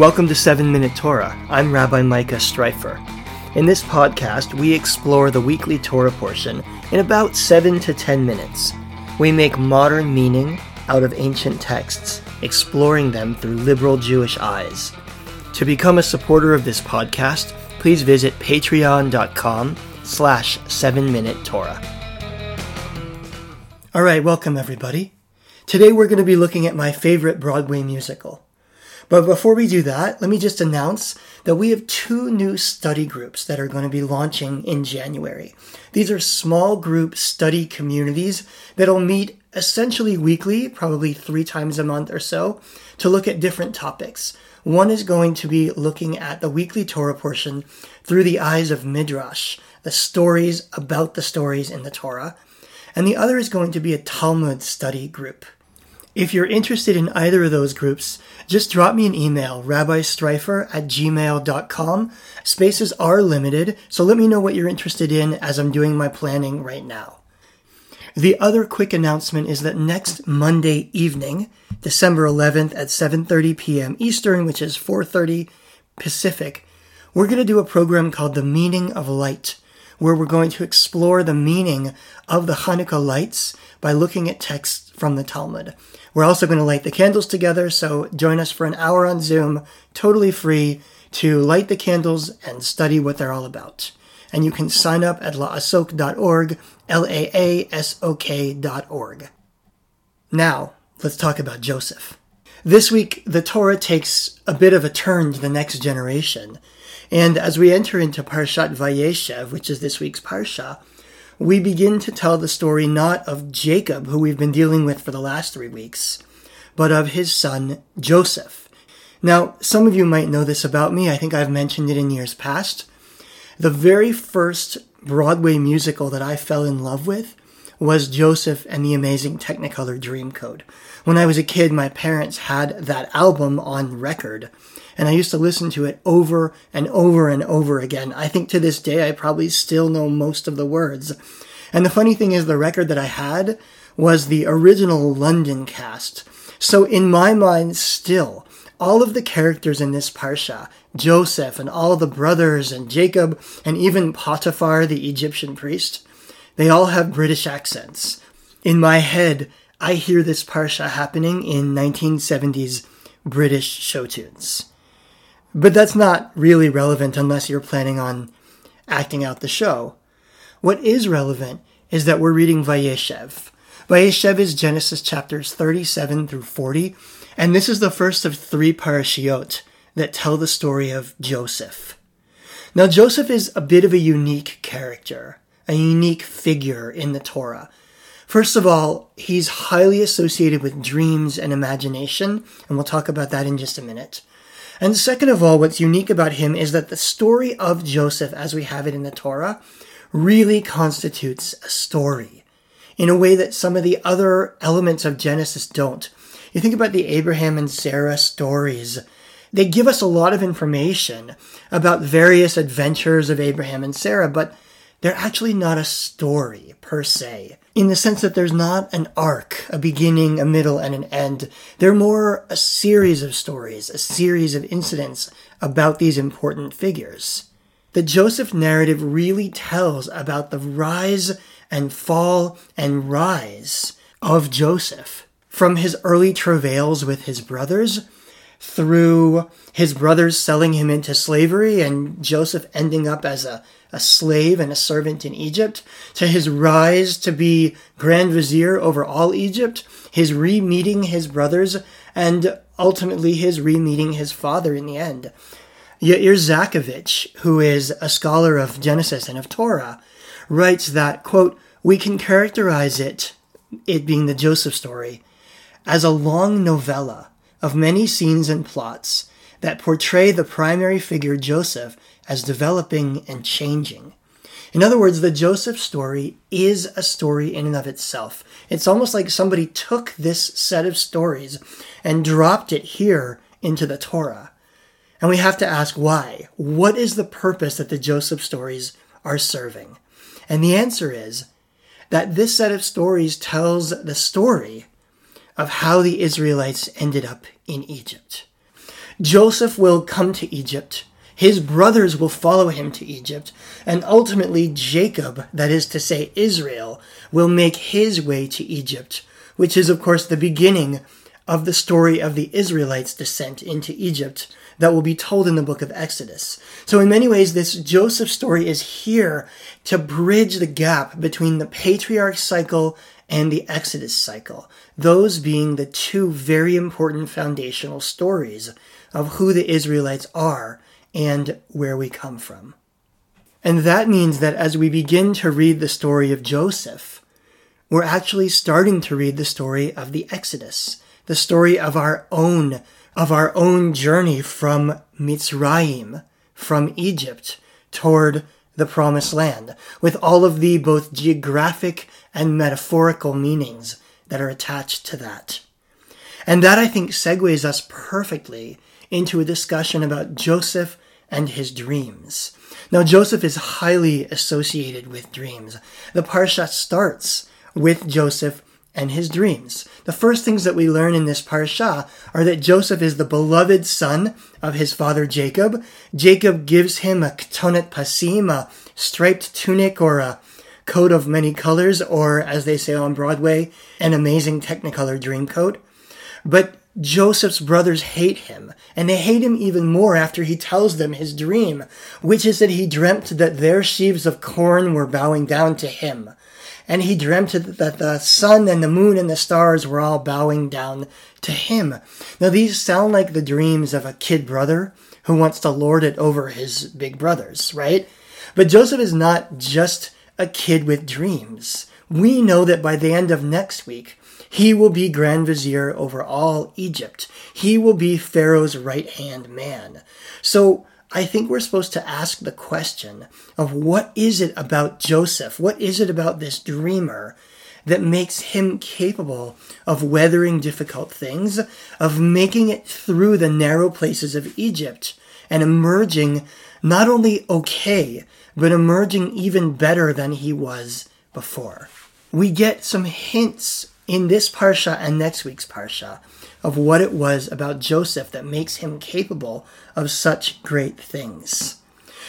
Welcome to 7 Minute Torah. I'm Rabbi Micah Streiffer. In this podcast, we explore the weekly Torah portion in about 7 to 10 minutes. We make modern meaning out of ancient texts, exploring them through liberal Jewish eyes. To become a supporter of this podcast, please visit patreon.com slash 7-minute Torah. All right, welcome everybody. Today we're going to be looking at my favorite Broadway musical. But before we do that, let me just announce that we have two new study groups that are going to be launching in January. These are small group study communities that'll meet essentially weekly, probably three times a month or so, to look at different topics. One is going to be looking at the weekly Torah portion through the eyes of Midrash, the stories about the stories in the Torah. And the other is going to be a Talmud study group. If you're interested in either of those groups, just drop me an email, rabbistreiffer at gmail.com. Spaces are limited, so let me know what you're interested in as I'm doing my planning right now. The other quick announcement is that next Monday evening, December 11th at 7:30 p.m. Eastern, which is 4:30 Pacific, we're going to do a program called The Meaning of Light, where we're going to explore the meaning of the Hanukkah lights by looking at texts from the Talmud. We're also going to light the candles together, so join us for an hour on Zoom, totally free, to light the candles and study what they're all about. And you can sign up at laasok.org, L A A S O K.org. Now, let's talk about Joseph. This week, the Torah takes a bit of a turn to the next generation. And as we enter into Parshat Vayeshev, which is this week's Parsha, we begin to tell the story not of Jacob, who we've been dealing with for the last three weeks, but of his son Joseph. Now, some of you might know this about me. I think I've mentioned it in years past. The very first Broadway musical that I fell in love with was Joseph and the Amazing Technicolor Dreamcoat. When I was a kid, my parents had that album on record, and I used to listen to it over and over and over again. I think to this day I probably still know most of the words. And the funny thing is, the record that I had was the original London cast. So in my mind, still, all of the characters in this parsha, Joseph and all the brothers and Jacob and even Potiphar, the Egyptian priest, they all have British accents. In my head, I hear this parsha happening in 1970s British show tunes. But that's not really relevant unless you're planning on acting out the show. What is relevant is that we're reading Vayeshev. Vayeshev is Genesis chapters 37 through 40, and this is the first of three parashiot that tell the story of Joseph. Now, Joseph is a bit of a unique character, a unique figure in the Torah. First of all, he's highly associated with dreams and imagination, and we'll talk about that in just a minute. And second of all, what's unique about him is that the story of Joseph, as we have it in the Torah, really constitutes a story in a way that some of the other elements of Genesis don't. You think about the Abraham and Sarah stories. They give us a lot of information about various adventures of Abraham and Sarah, but they're actually not a story per se in the sense that there's not an arc, a beginning, a middle, and an end. They're more a series of stories, a series of incidents about these important figures. The Joseph narrative really tells about the rise and fall and rise of Joseph. From his early travails with his brothers, through his brothers selling him into slavery and Joseph ending up as a a slave and a servant in Egypt, to his rise to be Grand Vizier over all Egypt, his re-meeting his brothers, and ultimately his re-meeting his father in the end. Yair Zakovitch, who is a scholar of Genesis and of Torah, writes that, quote, we can characterize it, it being the Joseph story, as a long novella of many scenes and plots that portray the primary figure Joseph as developing and changing. In other words, the Joseph story is a story in and of itself. It's almost like somebody took this set of stories and dropped it here into the Torah. And we have to ask why. What is the purpose that the Joseph stories are serving? And the answer is that this set of stories tells the story of how the Israelites ended up in Egypt. Joseph will come to Egypt. His brothers will follow him to Egypt. And ultimately, Jacob, that is to say, Israel, will make his way to Egypt, which is, of course, the beginning of the story of the Israelites' descent into Egypt that will be told in the book of Exodus. So, in many ways, this Joseph story is here to bridge the gap between the patriarch cycle and the Exodus cycle, those being the two very important foundational stories of who the Israelites are and where we come from. And that means that as we begin to read the story of Joseph, we're actually starting to read the story of the Exodus, the story of our own, of our own journey from Mitzrayim, from Egypt, toward the promised land, with all of the both geographic and metaphorical meanings that are attached to that. And that I think segues us perfectly into a discussion about Joseph and his dreams. Now, Joseph is highly associated with dreams. The Parsha starts with Joseph and his dreams. The first things that we learn in this Parsha are that Joseph is the beloved son of his father Jacob. Jacob gives him a ketonet pasim, a striped tunic or a coat of many colors, or as they say on Broadway, an amazing Technicolor dream coat. But Joseph's brothers hate him, and they hate him even more after he tells them his dream, which is that he dreamt that their sheaves of corn were bowing down to him. And he dreamt that the sun and the moon and the stars were all bowing down to him. Now, these sound like the dreams of a kid brother who wants to lord it over his big brothers, right? But Joseph is not just a kid with dreams. We know that by the end of next week, he will be Grand Vizier over all Egypt. He will be Pharaoh's right hand man. So I think we're supposed to ask the question of what is it about Joseph? What is it about this dreamer that makes him capable of weathering difficult things, of making it through the narrow places of Egypt and emerging not only okay, but emerging even better than he was before? We get some hints in this Parsha and next week's Parsha of what it was about Joseph that makes him capable of such great things.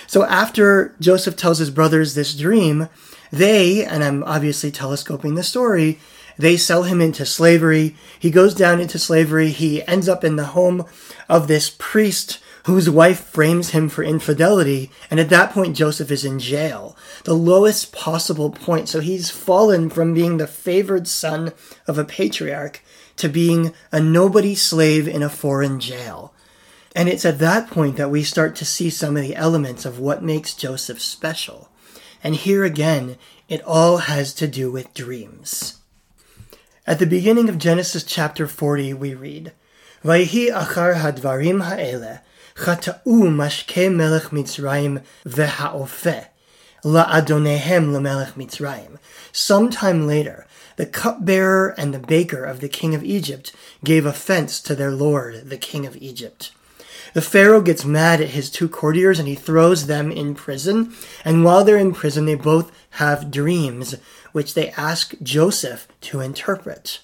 So after Joseph tells his brothers this dream, they, and I'm obviously telescoping the story, they sell him into slavery. He goes down into slavery. He ends up in the home of this priest whose wife frames him for infidelity, and at that point Joseph is in jail. The lowest possible point. So he's fallen from being the favored son of a patriarch to being a nobody slave in a foreign jail. And it's at that point that we start to see some of the elements of what makes Joseph special. And here again, it all has to do with dreams. At the beginning of Genesis chapter 40, we read, Vayhi achar hadvarim ha'ele, חטאו משקי מלך מצרים והאופה la'adonehem lemelech Mitzrayim. Sometime later, the cupbearer and the baker of the king of Egypt gave offense to their lord, the king of Egypt. The Pharaoh gets mad at his two courtiers and he throws them in prison. And while they're in prison, they both have dreams, which they ask Joseph to interpret.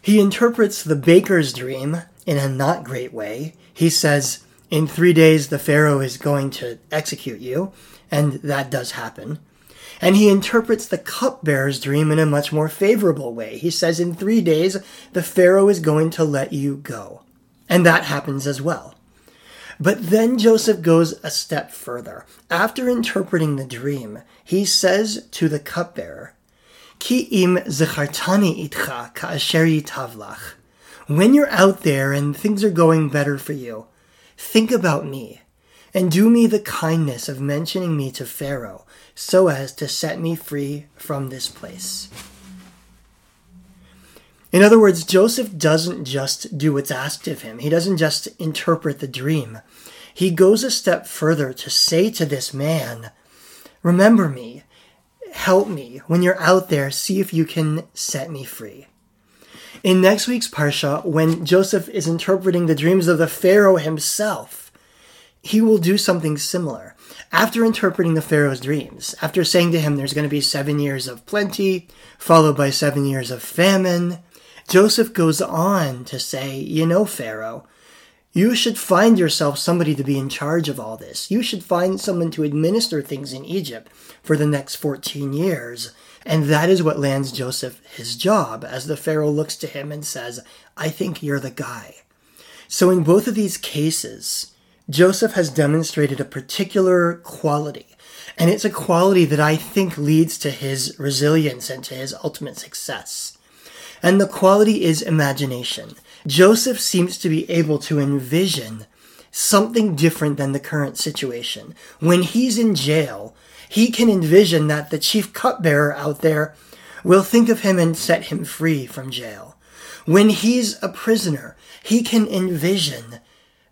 He interprets the baker's dream in a not great way. He says, in three days the Pharaoh is going to execute you, and that does happen. And he interprets the cupbearer's dream in a much more favorable way. He says, In three days, the Pharaoh is going to let you go. And that happens as well. But then Joseph goes a step further. After interpreting the dream, he says to the cupbearer, Ki im zechartani itcha ka'asher tavlach. When you're out there and things are going better for you, Think about me, and do me the kindness of mentioning me to Pharaoh, so as to set me free from this place. In other words, Joseph doesn't just do what's asked of him. He doesn't just interpret the dream. He goes a step further to say to this man, Remember me, help me. When you're out there, see if you can set me free. In next week's Parsha, when Joseph is interpreting the dreams of the Pharaoh himself, he will do something similar. after interpreting the Pharaoh's dreams, after saying to him there's going to be seven years of plenty, followed by seven years of famine, Joseph goes on to say, You know, Pharaoh, you should find yourself somebody to be in charge of all this. You should find someone to administer things in Egypt for the next 14 years. And that is what lands Joseph his job as the Pharaoh looks to him and says, I think you're the guy. So in both of these cases, Joseph has demonstrated a particular quality. And it's a quality that I think leads to his resilience and to his ultimate success. And the quality is imagination. Joseph seems to be able to envision something different than the current situation. When he's in jail, he can envision that the chief cupbearer out there will think of him and set him free from jail. When he's a prisoner, he can envision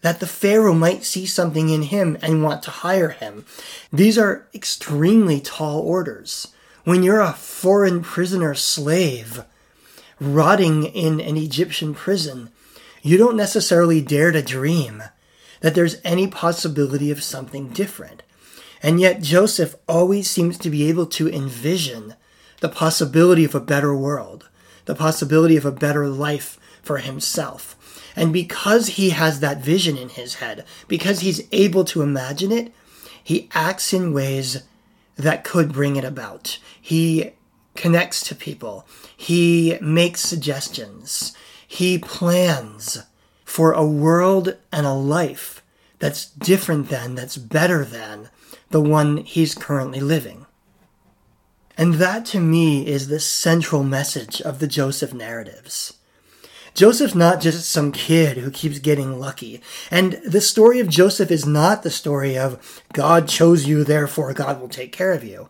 that the Pharaoh might see something in him and want to hire him. These are extremely tall orders. When you're a foreign prisoner slave, rotting in an Egyptian prison, you don't necessarily dare to dream that there's any possibility of something different. And yet, Joseph always seems to be able to envision the possibility of a better world, the possibility of a better life for himself. And because he has that vision in his head, because he's able to imagine it, he acts in ways that could bring it about. He connects to people. He makes suggestions. He plans for a world and a life that's different than, that's better than the one he's currently living. And that to me is the central message of the Joseph narratives. Joseph's not just some kid who keeps getting lucky. And the story of Joseph is not the story of God chose you, therefore God will take care of you.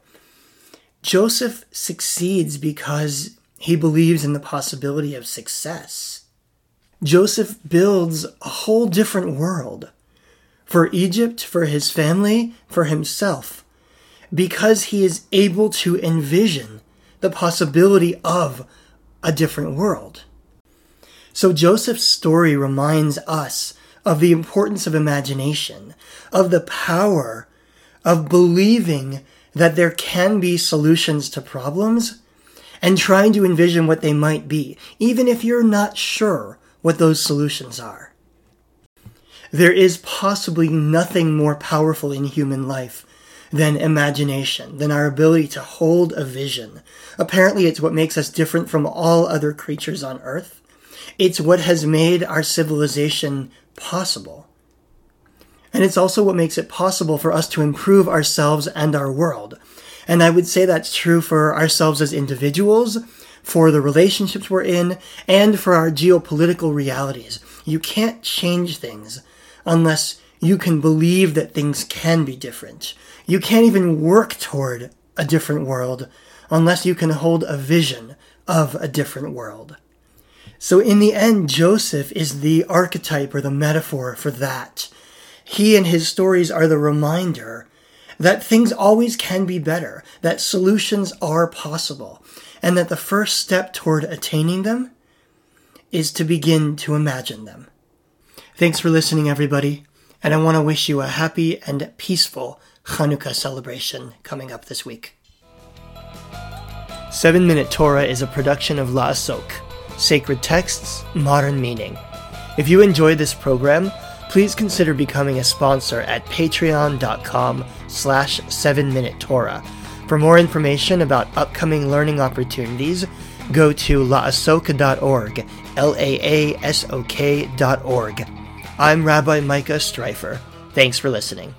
Joseph succeeds because he believes in the possibility of success. Joseph builds a whole different world for Egypt, for his family, for himself, because he is able to envision the possibility of a different world. So Joseph's story reminds us of the importance of imagination, of the power of believing that there can be solutions to problems and trying to envision what they might be, even if you're not sure what those solutions are. There is possibly nothing more powerful in human life than imagination, than our ability to hold a vision. Apparently, it's what makes us different from all other creatures on earth. It's what has made our civilization possible. And it's also what makes it possible for us to improve ourselves and our world. And I would say that's true for ourselves as individuals, for the relationships we're in, and for our geopolitical realities. You can't change things unless you can believe that things can be different. You can't even work toward a different world unless you can hold a vision of a different world. So, in the end, Joseph is the archetype or the metaphor for that. He and his stories are the reminder that things always can be better, that solutions are possible, and that the first step toward attaining them is to begin to imagine them. Thanks for listening, everybody, and I want to wish you a happy and peaceful Hanukkah celebration coming up this week. 7 Minute Torah is a production of La'asok, Sacred Texts, Modern Meaning. If you enjoyed this program, please consider becoming a sponsor at patreon.com slash 7-Minute Torah. For more information about upcoming learning opportunities, go to laasok.org, L-A-A-S-O-K dot org. I'm Rabbi Micah Streiffer. Thanks for listening.